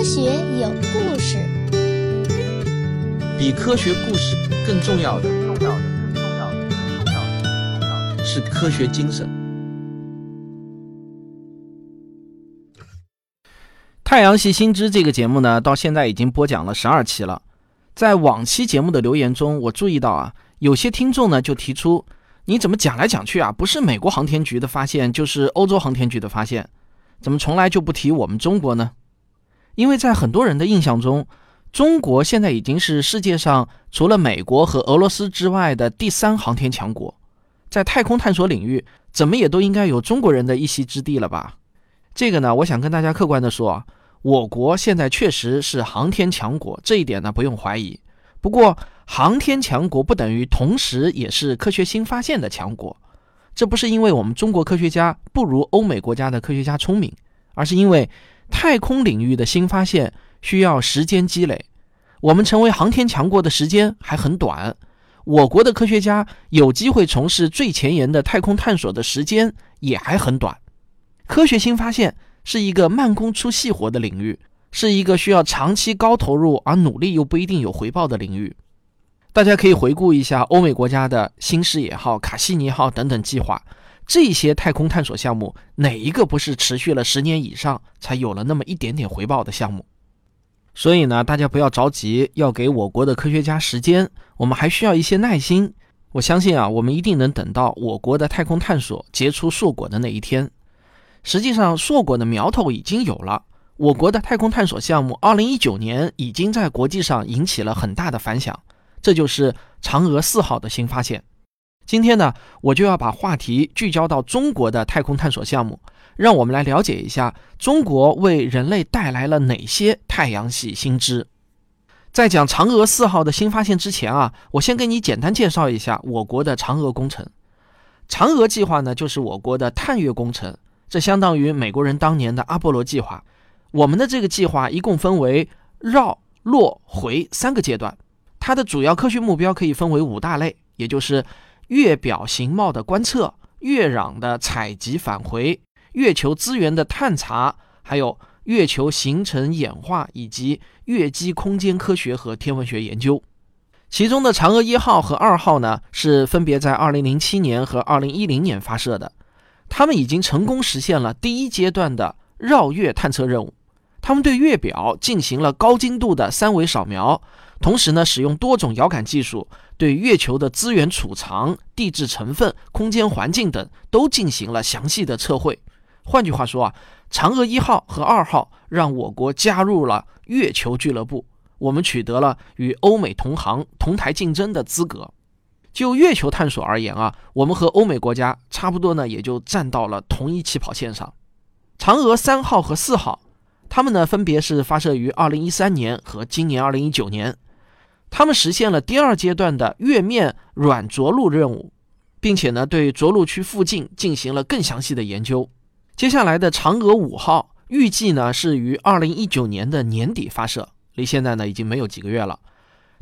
科学有故事，比科学故事更重要的，重要的，更重要的，更重要的，更重要的是科学精神。太阳系新知这个节目呢，到现在已经播讲了十二期了。在往期节目的留言中，我注意到啊，有些听众呢就提出，你怎么讲来讲去啊，不是美国航天局的发现，就是欧洲航天局的发现，怎么从来就不提我们中国呢？因为在很多人的印象中，中国现在已经是世界上除了美国和俄罗斯之外的第三航天强国，在太空探索领域，怎么也都应该有中国人的一席之地了吧？这个呢，我想跟大家客观的说啊。我国现在确实是航天强国，这一点呢不用怀疑。不过，航天强国不等于同时也是科学新发现的强国。这不是因为我们中国科学家不如欧美国家的科学家聪明，而是因为太空领域的新发现需要时间积累。我们成为航天强国的时间还很短，我国的科学家有机会从事最前沿的太空探索的时间也还很短。科学新发现。是一个慢工出细活的领域，是一个需要长期高投入而努力又不一定有回报的领域。大家可以回顾一下欧美国家的新视野号、卡西尼号等等计划，这些太空探索项目哪一个不是持续了十年以上才有了那么一点点回报的项目？所以呢，大家不要着急，要给我国的科学家时间，我们还需要一些耐心。我相信啊，我们一定能等到我国的太空探索结出硕果的那一天。实际上，硕果的苗头已经有了。我国的太空探索项目，二零一九年已经在国际上引起了很大的反响。这就是嫦娥四号的新发现。今天呢，我就要把话题聚焦到中国的太空探索项目，让我们来了解一下中国为人类带来了哪些太阳系新知。在讲嫦娥四号的新发现之前啊，我先给你简单介绍一下我国的嫦娥工程。嫦娥计划呢，就是我国的探月工程。这相当于美国人当年的阿波罗计划。我们的这个计划一共分为绕、落、回三个阶段。它的主要科学目标可以分为五大类，也就是月表形貌的观测、月壤的采集返回、月球资源的探查，还有月球形成演化以及月基空间科学和天文学研究。其中的嫦娥一号和二号呢，是分别在2007年和2010年发射的。他们已经成功实现了第一阶段的绕月探测任务。他们对月表进行了高精度的三维扫描，同时呢，使用多种遥感技术对月球的资源储藏、地质成分、空间环境等都进行了详细的测绘。换句话说啊，嫦娥一号和二号让我国加入了月球俱乐部，我们取得了与欧美同行同台竞争的资格。就月球探索而言啊，我们和欧美国家差不多呢，也就站到了同一起跑线上。嫦娥三号和四号，它们呢分别是发射于二零一三年和今年二零一九年，他们实现了第二阶段的月面软着陆任务，并且呢对着陆区附近进行了更详细的研究。接下来的嫦娥五号预计呢是于二零一九年的年底发射，离现在呢已经没有几个月了。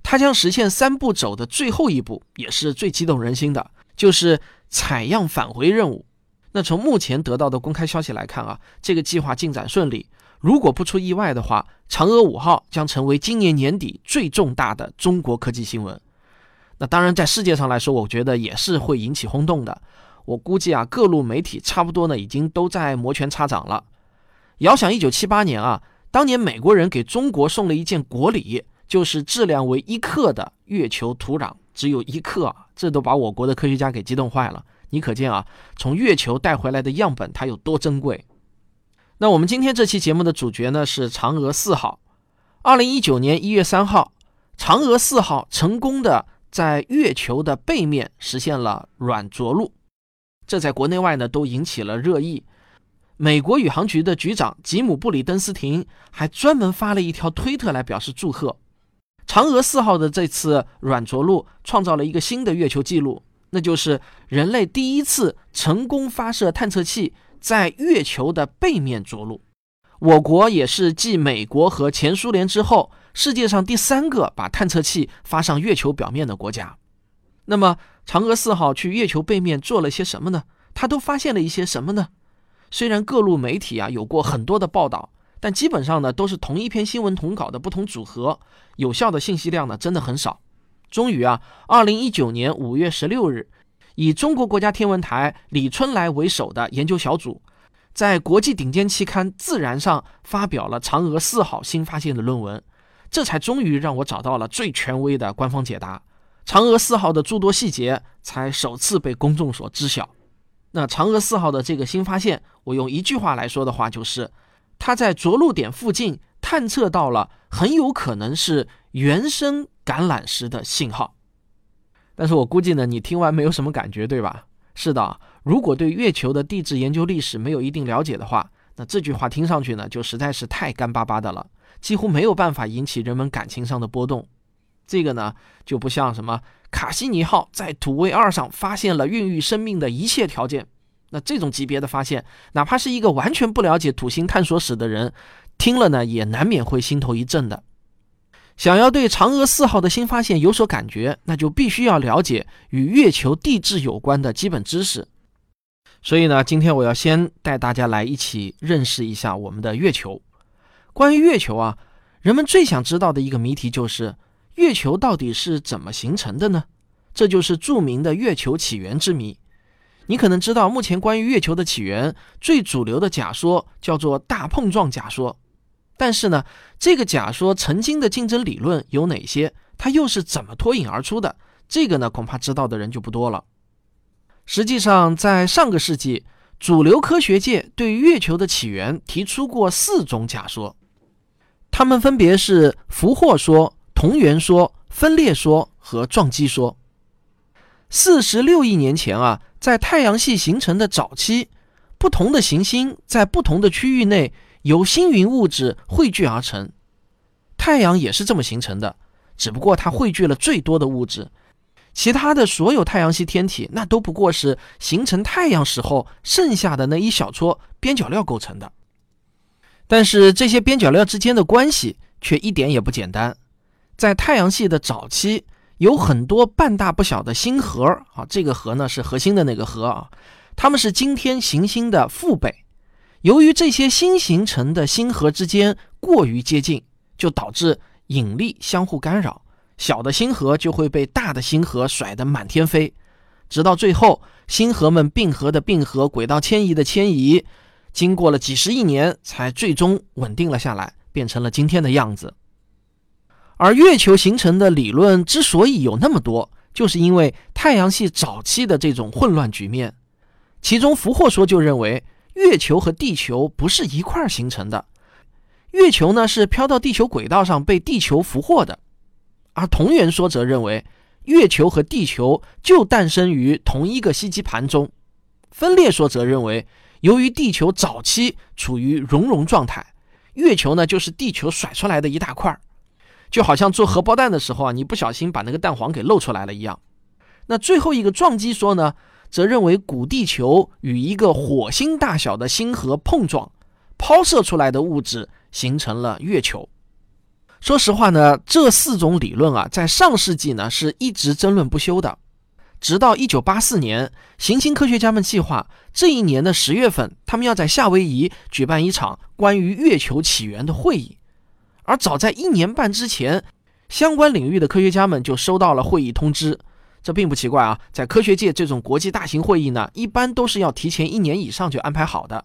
它将实现三步走的最后一步，也是最激动人心的，就是采样返回任务。那从目前得到的公开消息来看啊，这个计划进展顺利。如果不出意外的话，嫦娥五号将成为今年年底最重大的中国科技新闻。那当然，在世界上来说，我觉得也是会引起轰动的。我估计啊，各路媒体差不多呢，已经都在摩拳擦掌了。遥想一九七八年啊，当年美国人给中国送了一件国礼。就是质量为一克的月球土壤，只有一克啊，这都把我国的科学家给激动坏了。你可见啊，从月球带回来的样本它有多珍贵。那我们今天这期节目的主角呢是嫦娥四号。二零一九年一月三号，嫦娥四号成功的在月球的背面实现了软着陆，这在国内外呢都引起了热议。美国宇航局的局长吉姆布里登斯廷还专门发了一条推特来表示祝贺。嫦娥四号的这次软着陆创造了一个新的月球记录，那就是人类第一次成功发射探测器在月球的背面着陆。我国也是继美国和前苏联之后，世界上第三个把探测器发上月球表面的国家。那么，嫦娥四号去月球背面做了些什么呢？它都发现了一些什么呢？虽然各路媒体啊有过很多的报道。但基本上呢都是同一篇新闻统稿的不同组合，有效的信息量呢真的很少。终于啊，二零一九年五月十六日，以中国国家天文台李春来为首的研究小组，在国际顶尖期刊《自然》上发表了嫦娥四号新发现的论文，这才终于让我找到了最权威的官方解答，嫦娥四号的诸多细节才首次被公众所知晓。那嫦娥四号的这个新发现，我用一句话来说的话，就是它在着陆点附近探测到了很有可能是原生橄榄石的信号。但是我估计呢，你听完没有什么感觉，对吧？是的，如果对月球的地质研究历史没有一定了解的话，那这句话听上去呢，就实在是太干巴巴的了，几乎没有办法引起人们感情上的波动。这个呢，就不像什么。卡西尼号在土卫二上发现了孕育生命的一切条件，那这种级别的发现，哪怕是一个完全不了解土星探索史的人，听了呢也难免会心头一震的。想要对嫦娥四号的新发现有所感觉，那就必须要了解与月球地质有关的基本知识。所以呢，今天我要先带大家来一起认识一下我们的月球。关于月球啊，人们最想知道的一个谜题就是。月球到底是怎么形成的呢？这就是著名的月球起源之谜。你可能知道，目前关于月球的起源最主流的假说叫做大碰撞假说。但是呢，这个假说曾经的竞争理论有哪些？它又是怎么脱颖而出的？这个呢，恐怕知道的人就不多了。实际上，在上个世纪，主流科学界对月球的起源提出过四种假说，它们分别是俘获说。同源说、分裂说和撞击说。四十六亿年前啊，在太阳系形成的早期，不同的行星在不同的区域内由星云物质汇聚而成。太阳也是这么形成的，只不过它汇聚了最多的物质，其他的所有太阳系天体那都不过是形成太阳时候剩下的那一小撮边角料构成的。但是这些边角料之间的关系却一点也不简单。在太阳系的早期，有很多半大不小的星核啊，这个核呢是核心的那个核啊，它们是今天行星的父辈。由于这些新形成的星核之间过于接近，就导致引力相互干扰，小的星核就会被大的星核甩得满天飞，直到最后星核们并合的并合，轨道迁移的迁移，经过了几十亿年，才最终稳定了下来，变成了今天的样子。而月球形成的理论之所以有那么多，就是因为太阳系早期的这种混乱局面。其中，俘获说就认为月球和地球不是一块儿形成的，月球呢是飘到地球轨道上被地球俘获的；而同源说则认为月球和地球就诞生于同一个吸积盘中。分裂说则认为，由于地球早期处于熔融状态，月球呢就是地球甩出来的一大块儿。就好像做荷包蛋的时候啊，你不小心把那个蛋黄给露出来了一样。那最后一个撞击说呢，则认为古地球与一个火星大小的星核碰撞，抛射出来的物质形成了月球。说实话呢，这四种理论啊，在上世纪呢是一直争论不休的，直到一九八四年，行星科学家们计划这一年的十月份，他们要在夏威夷举办一场关于月球起源的会议。而早在一年半之前，相关领域的科学家们就收到了会议通知。这并不奇怪啊，在科学界，这种国际大型会议呢，一般都是要提前一年以上就安排好的。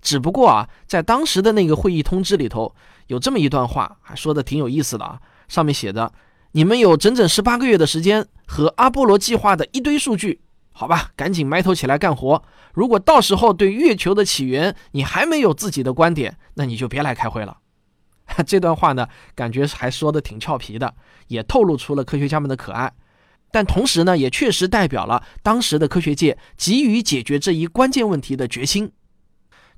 只不过啊，在当时的那个会议通知里头，有这么一段话，还说的挺有意思的啊。上面写着：“你们有整整十八个月的时间和阿波罗计划的一堆数据，好吧，赶紧埋头起来干活。如果到时候对月球的起源你还没有自己的观点，那你就别来开会了。”这段话呢，感觉还说的挺俏皮的，也透露出了科学家们的可爱，但同时呢，也确实代表了当时的科学界急于解决这一关键问题的决心。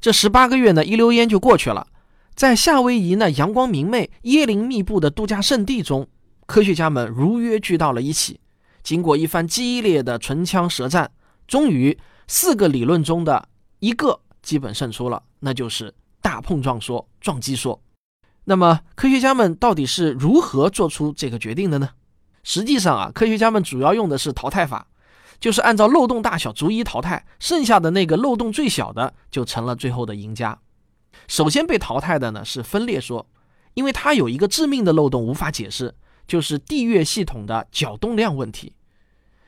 这十八个月呢，一溜烟就过去了，在夏威夷呢阳光明媚、椰林密布的度假胜地中，科学家们如约聚到了一起。经过一番激烈的唇枪舌战，终于四个理论中的一个基本胜出了，那就是大碰撞说、撞击说。那么，科学家们到底是如何做出这个决定的呢？实际上啊，科学家们主要用的是淘汰法，就是按照漏洞大小逐一淘汰，剩下的那个漏洞最小的就成了最后的赢家。首先被淘汰的呢是分裂说，因为它有一个致命的漏洞无法解释，就是地月系统的角动量问题。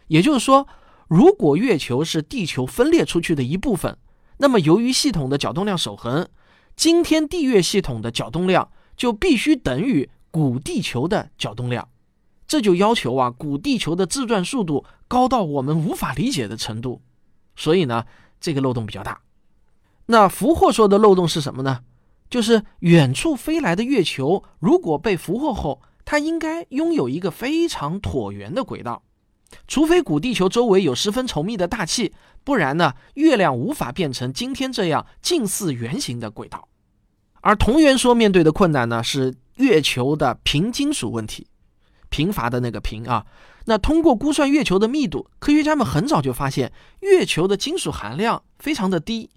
也就是说，如果月球是地球分裂出去的一部分，那么由于系统的角动量守恒，今天地月系统的角动量就必须等于古地球的角动量。这就要求啊，古地球的自转速度高到我们无法理解的程度。所以呢，这个漏洞比较大。那俘获说的漏洞是什么呢？就是远处飞来的月球，如果被俘获后，它应该拥有一个非常椭圆的轨道。除非古地球周围有十分稠密的大气，不然呢，月亮无法变成今天这样近似圆形的轨道。而同源说面对的困难呢，是月球的贫金属问题，贫乏的那个贫啊。那通过估算月球的密度，科学家们很早就发现月球的金属含量非常的低。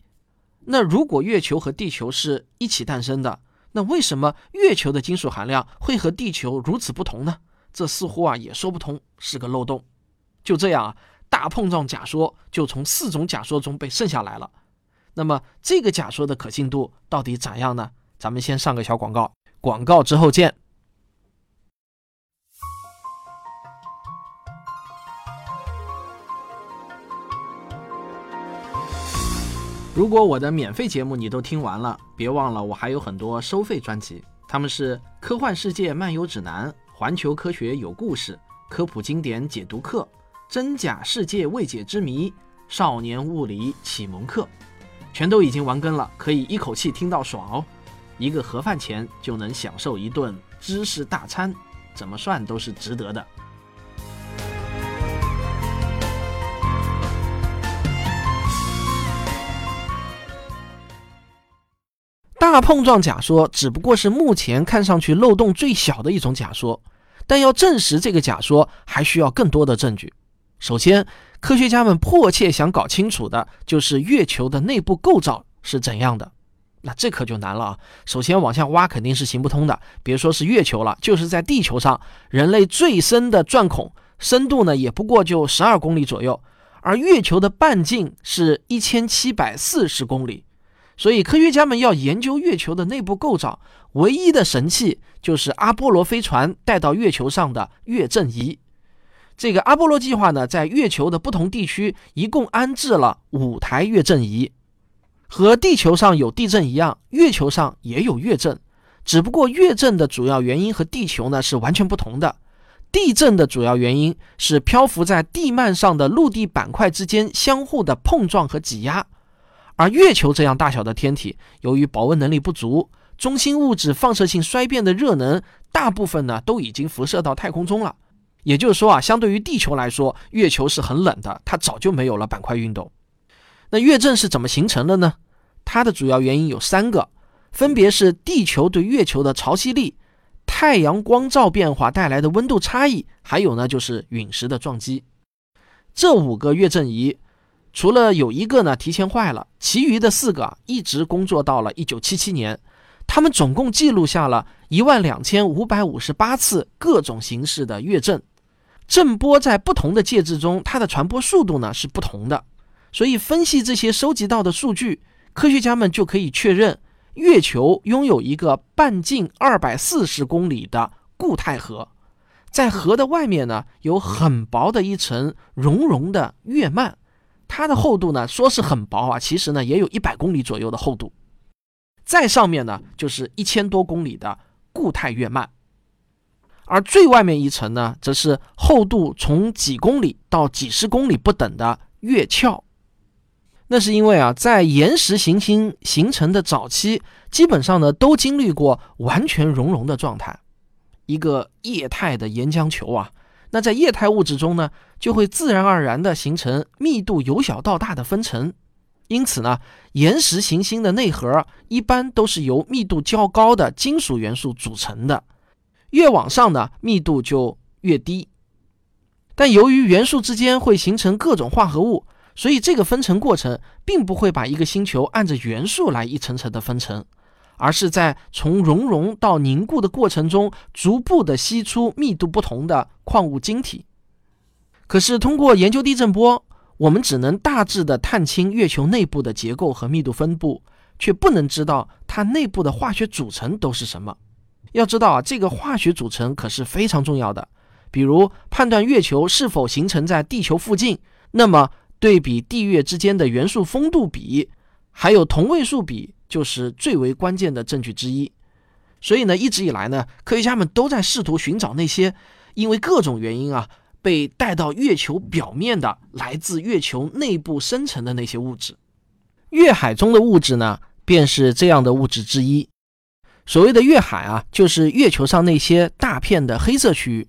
那如果月球和地球是一起诞生的，那为什么月球的金属含量会和地球如此不同呢？这似乎啊也说不通，是个漏洞。就这样啊，大碰撞假说就从四种假说中被剩下来了。那么这个假说的可信度到底咋样呢？咱们先上个小广告，广告之后见。如果我的免费节目你都听完了，别忘了我还有很多收费专辑，他们是《科幻世界漫游指南》《环球科学有故事》《科普经典解读课》《真假世界未解之谜》《少年物理启蒙课》，全都已经完更了，可以一口气听到爽哦！一个盒饭钱就能享受一顿知识大餐，怎么算都是值得的。大碰撞假说只不过是目前看上去漏洞最小的一种假说，但要证实这个假说还需要更多的证据。首先，科学家们迫切想搞清楚的就是月球的内部构造是怎样的。那这可就难了啊！首先往下挖肯定是行不通的，别说是月球了，就是在地球上，人类最深的钻孔深度呢，也不过就十二公里左右，而月球的半径是一千七百四十公里。所以，科学家们要研究月球的内部构造，唯一的神器就是阿波罗飞船带到月球上的月震仪。这个阿波罗计划呢，在月球的不同地区一共安置了五台月震仪，和地球上有地震一样，月球上也有月震，只不过月震的主要原因和地球呢是完全不同的。地震的主要原因是漂浮在地幔上的陆地板块之间相互的碰撞和挤压。而月球这样大小的天体，由于保温能力不足，中心物质放射性衰变的热能大部分呢都已经辐射到太空中了。也就是说啊，相对于地球来说，月球是很冷的，它早就没有了板块运动。那月震是怎么形成的呢？它的主要原因有三个，分别是地球对月球的潮汐力、太阳光照变化带来的温度差异，还有呢就是陨石的撞击。这五个月震仪。除了有一个呢提前坏了，其余的四个一直工作到了一九七七年。他们总共记录下了一万两千五百五十八次各种形式的月震，震波在不同的介质中，它的传播速度呢是不同的。所以分析这些收集到的数据，科学家们就可以确认，月球拥有一个半径二百四十公里的固态核，在核的外面呢有很薄的一层熔融的月幔。它的厚度呢，说是很薄啊，其实呢也有一百公里左右的厚度。再上面呢，就是一千多公里的固态月幔，而最外面一层呢，则是厚度从几公里到几十公里不等的月壳。那是因为啊，在岩石行星形成的早期，基本上呢都经历过完全熔融的状态，一个液态的岩浆球啊。那在液态物质中呢，就会自然而然地形成密度由小到大的分层。因此呢，岩石行星的内核一般都是由密度较高的金属元素组成的，越往上呢，密度就越低。但由于元素之间会形成各种化合物，所以这个分层过程并不会把一个星球按着元素来一层层的分层。而是在从熔融到凝固的过程中，逐步的析出密度不同的矿物晶体。可是通过研究地震波，我们只能大致的探清月球内部的结构和密度分布，却不能知道它内部的化学组成都是什么。要知道啊，这个化学组成可是非常重要的。比如判断月球是否形成在地球附近，那么对比地月之间的元素丰度比，还有同位素比，就是最为关键的证据之一。所以呢，一直以来呢，科学家们都在试图寻找那些因为各种原因啊被带到月球表面的来自月球内部生成的那些物质。月海中的物质呢，便是这样的物质之一。所谓的月海啊，就是月球上那些大片的黑色区域。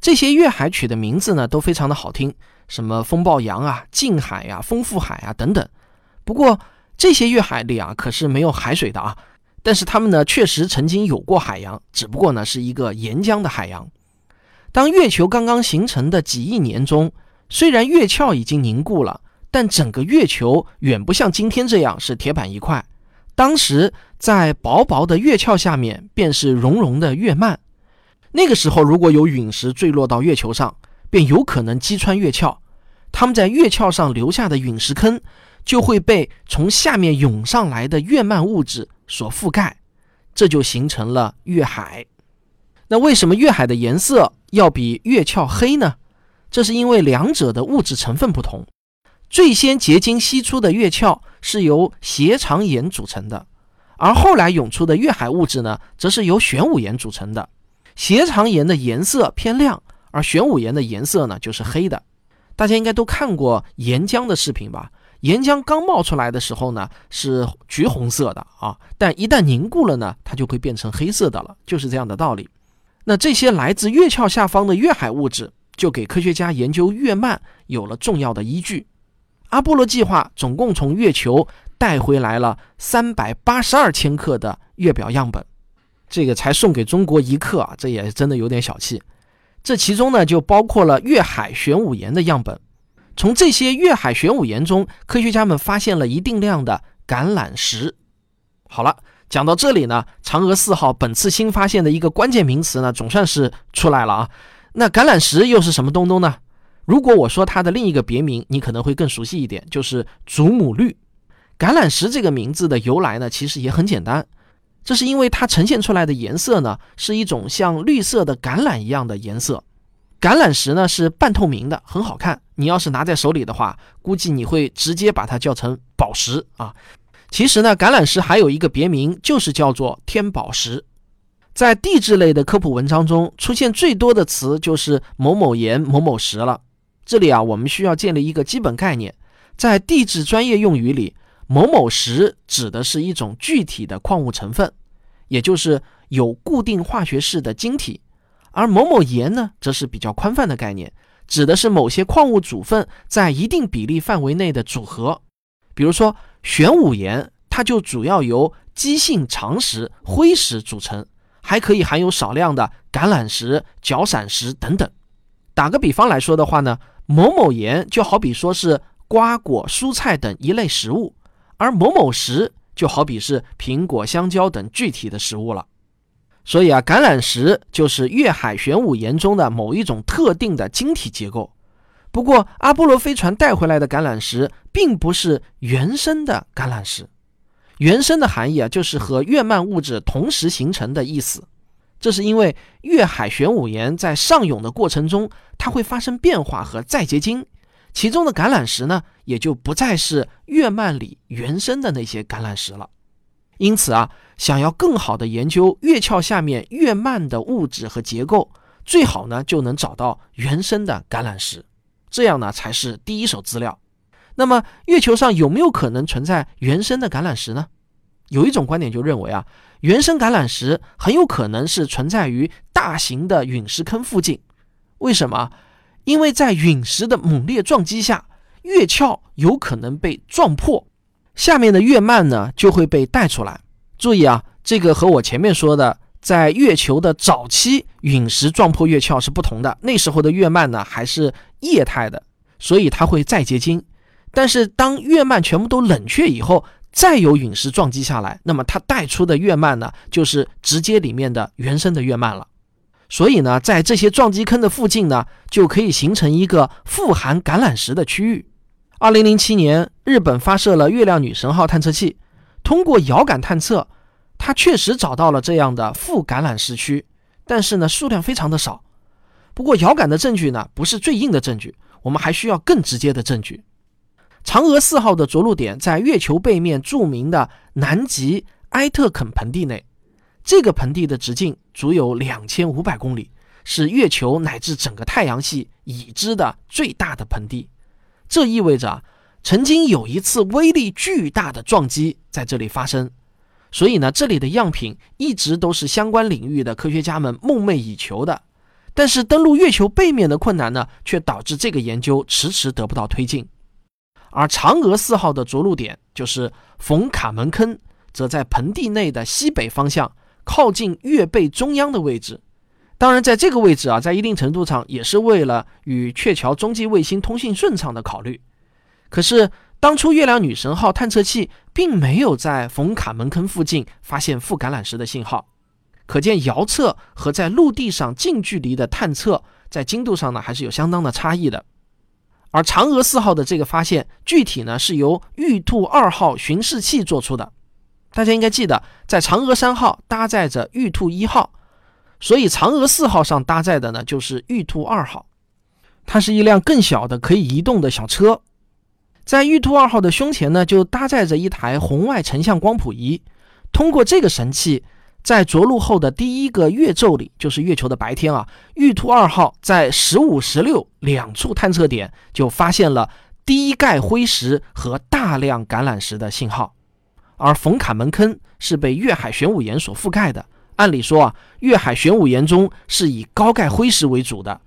这些月海取的名字呢，都非常的好听，什么风暴洋啊、近海呀、丰富海啊等等。不过这些月海里啊，可是没有海水的啊。但是它们呢，确实曾经有过海洋，只不过呢，是一个岩浆的海洋。当月球刚刚形成的几亿年中，虽然月壳已经凝固了，但整个月球远不像今天这样是铁板一块。当时在薄薄的月壳下面，便是熔融的月幔。那个时候，如果有陨石坠落到月球上，便有可能击穿月壳，它们在月壳上留下的陨石坑，就会被从下面涌上来的月幔物质。所覆盖，这就形成了月海。那为什么月海的颜色要比月壳黑呢？这是因为两者的物质成分不同。最先结晶析出的月壳是由斜长岩组成的，而后来涌出的月海物质呢，则是由玄武岩组成的。斜长岩的颜色偏亮，而玄武岩的颜色呢就是黑的。大家应该都看过岩浆的视频吧？岩浆刚冒出来的时候呢，是橘红色的啊，但一旦凝固了呢，它就会变成黑色的了，就是这样的道理。那这些来自月壳下方的月海物质，就给科学家研究月幔有了重要的依据。阿波罗计划总共从月球带回来了三百八十二千克的月表样本，这个才送给中国一克啊，这也真的有点小气。这其中呢，就包括了月海玄武岩的样本。从这些月海玄武岩中，科学家们发现了一定量的橄榄石。好了，讲到这里呢，嫦娥四号本次新发现的一个关键名词呢，总算是出来了啊。那橄榄石又是什么东东呢？如果我说它的另一个别名，你可能会更熟悉一点，就是祖母绿。橄榄石这个名字的由来呢，其实也很简单，这是因为它呈现出来的颜色呢，是一种像绿色的橄榄一样的颜色。橄榄石呢是半透明的，很好看。你要是拿在手里的话，估计你会直接把它叫成宝石啊。其实呢，橄榄石还有一个别名，就是叫做天宝石。在地质类的科普文章中，出现最多的词就是某某岩、某某石了。这里啊，我们需要建立一个基本概念，在地质专业用语里，某某石指的是一种具体的矿物成分，也就是有固定化学式的晶体。而某某岩呢，则是比较宽泛的概念，指的是某些矿物组分在一定比例范围内的组合。比如说玄武岩，它就主要由基性长石、灰石组成，还可以含有少量的橄榄石、角闪石等等。打个比方来说的话呢，某某岩就好比说是瓜果、蔬菜等一类食物，而某某石就好比是苹果、香蕉等具体的食物了。所以啊，橄榄石就是月海玄武岩中的某一种特定的晶体结构。不过，阿波罗飞船带回来的橄榄石并不是原生的橄榄石。原生的含义啊，就是和月幔物质同时形成的意思。这是因为月海玄武岩在上涌的过程中，它会发生变化和再结晶，其中的橄榄石呢，也就不再是月幔里原生的那些橄榄石了。因此啊，想要更好的研究月壳下面月幔的物质和结构，最好呢就能找到原生的橄榄石，这样呢才是第一手资料。那么月球上有没有可能存在原生的橄榄石呢？有一种观点就认为啊，原生橄榄石很有可能是存在于大型的陨石坑附近。为什么？因为在陨石的猛烈撞击下，月壳有可能被撞破。下面的月幔呢就会被带出来。注意啊，这个和我前面说的在月球的早期陨石撞破月壳是不同的。那时候的月幔呢还是液态的，所以它会再结晶。但是当月幔全部都冷却以后，再有陨石撞击下来，那么它带出的月幔呢就是直接里面的原生的月幔了。所以呢，在这些撞击坑的附近呢，就可以形成一个富含橄榄石的区域。二零零七年，日本发射了月亮女神号探测器，通过遥感探测，它确实找到了这样的副橄榄石区，但是呢，数量非常的少。不过，遥感的证据呢，不是最硬的证据，我们还需要更直接的证据。嫦娥四号的着陆点在月球背面著名的南极埃特肯盆地内，这个盆地的直径足有两千五百公里，是月球乃至整个太阳系已知的最大的盆地。这意味着，曾经有一次威力巨大的撞击在这里发生。所以呢，这里的样品一直都是相关领域的科学家们梦寐以求的。但是登陆月球背面的困难呢，却导致这个研究迟迟得不到推进。而嫦娥四号的着陆点就是冯卡门坑，则在盆地内的西北方向，靠近月背中央的位置。当然，在这个位置啊，在一定程度上也是为了与鹊桥中继卫星通信顺畅的考虑。可是，当初月亮女神号探测器并没有在冯卡门坑附近发现副橄榄石的信号。可见，遥测和在陆地上近距离的探测，在精度上呢，还是有相当的差异的。而嫦娥四号的这个发现，具体呢是由玉兔二号巡视器做出的。大家应该记得，在嫦娥三号搭载着玉兔一号，所以嫦娥四号上搭载的呢就是玉兔二号。它是一辆更小的可以移动的小车，在玉兔二号的胸前呢就搭载着一台红外成像光谱仪，通过这个神器。在着陆后的第一个月昼里，就是月球的白天啊，玉兔二号在十五、十六两处探测点就发现了低钙灰石和大量橄榄石的信号。而冯卡门坑是被月海玄武岩所覆盖的，按理说啊，月海玄武岩中是以高钙灰石为主的。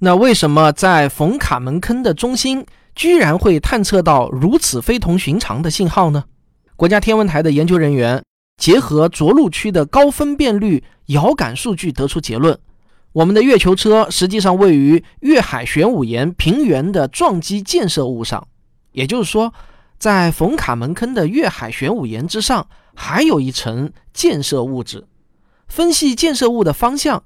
那为什么在冯卡门坑的中心居然会探测到如此非同寻常的信号呢？国家天文台的研究人员。结合着陆区的高分辨率遥感数据，得出结论：我们的月球车实际上位于月海玄武岩平原的撞击建设物上。也就是说，在冯卡门坑的月海玄武岩之上，还有一层建设物质。分析建设物的方向，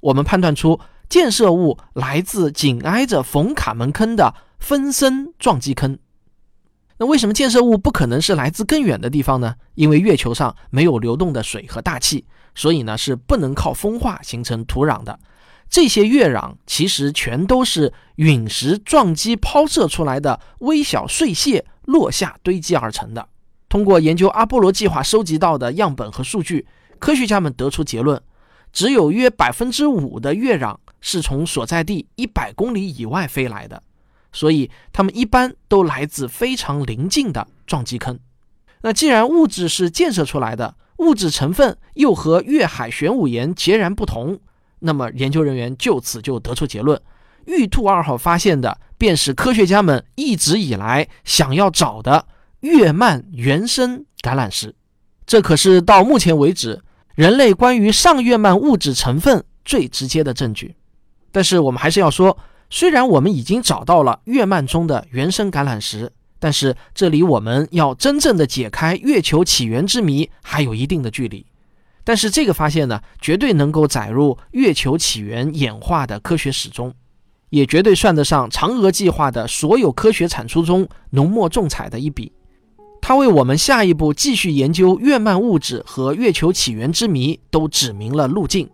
我们判断出建设物来自紧挨着冯卡门坑的分森撞击坑。那为什么建设物不可能是来自更远的地方呢？因为月球上没有流动的水和大气，所以呢是不能靠风化形成土壤的。这些月壤其实全都是陨石撞击抛射出来的微小碎屑落下堆积而成的。通过研究阿波罗计划收集到的样本和数据，科学家们得出结论：只有约百分之五的月壤是从所在地一百公里以外飞来的。所以，它们一般都来自非常临近的撞击坑。那既然物质是建设出来的，物质成分又和月海玄武岩截然不同，那么研究人员就此就得出结论：玉兔二号发现的便是科学家们一直以来想要找的月幔原生橄榄石。这可是到目前为止人类关于上月幔物质成分最直接的证据。但是我们还是要说。虽然我们已经找到了月幔中的原生橄榄石，但是这离我们要真正的解开月球起源之谜还有一定的距离。但是这个发现呢，绝对能够载入月球起源演化的科学史中，也绝对算得上嫦娥计划的所有科学产出中浓墨重彩的一笔。它为我们下一步继续研究月幔物质和月球起源之谜都指明了路径。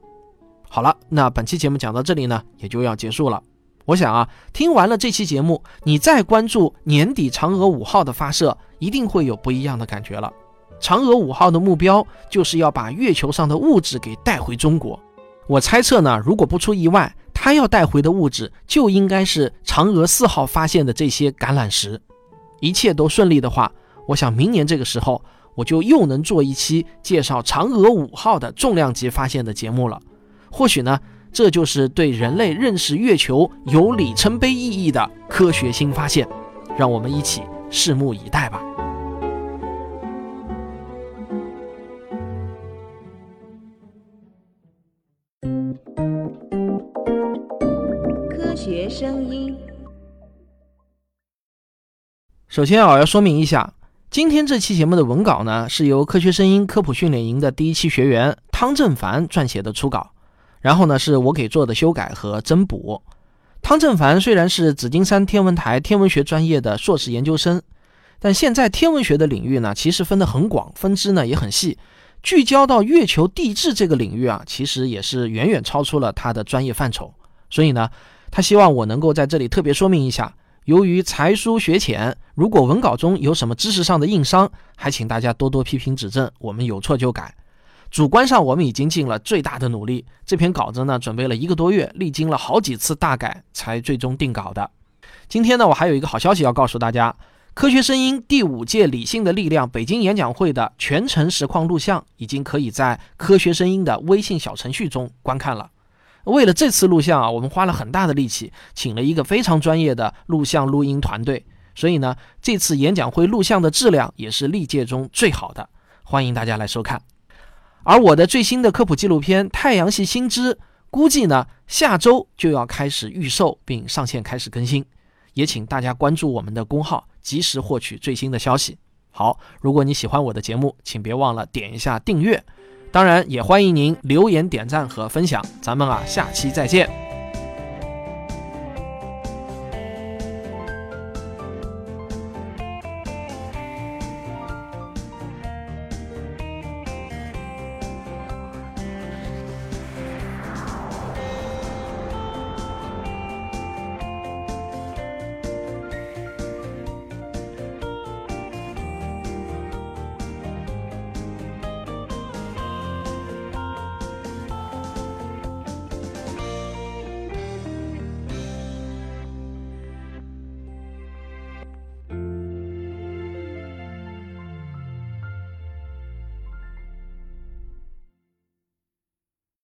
好了，那本期节目讲到这里呢，也就要结束了。我想啊，听完了这期节目，你再关注年底嫦娥五号的发射，一定会有不一样的感觉了。嫦娥五号的目标就是要把月球上的物质给带回中国。我猜测呢，如果不出意外，它要带回的物质就应该是嫦娥四号发现的这些橄榄石。一切都顺利的话，我想明年这个时候，我就又能做一期介绍嫦娥五号的重量级发现的节目了。或许呢。这就是对人类认识月球有里程碑意义的科学新发现，让我们一起拭目以待吧。科学声音。首先啊，要说明一下，今天这期节目的文稿呢，是由科学声音科普训练营的第一期学员汤正凡撰写的初稿。然后呢，是我给做的修改和增补。汤正凡虽然是紫金山天文台天文学专业的硕士研究生，但现在天文学的领域呢，其实分得很广，分支呢也很细。聚焦到月球地质这个领域啊，其实也是远远超出了他的专业范畴。所以呢，他希望我能够在这里特别说明一下。由于才疏学浅，如果文稿中有什么知识上的硬伤，还请大家多多批评指正，我们有错就改。主观上我们已经尽了最大的努力，这篇稿子呢准备了一个多月，历经了好几次大改才最终定稿的。今天呢，我还有一个好消息要告诉大家：科学声音第五届理性的力量北京演讲会的全程实况录像已经可以在科学声音的微信小程序中观看了。为了这次录像啊，我们花了很大的力气，请了一个非常专业的录像录音团队，所以呢，这次演讲会录像的质量也是历届中最好的，欢迎大家来收看。而我的最新的科普纪录片《太阳系新知》，估计呢下周就要开始预售并上线开始更新，也请大家关注我们的公号，及时获取最新的消息。好，如果你喜欢我的节目，请别忘了点一下订阅。当然，也欢迎您留言、点赞和分享。咱们啊，下期再见。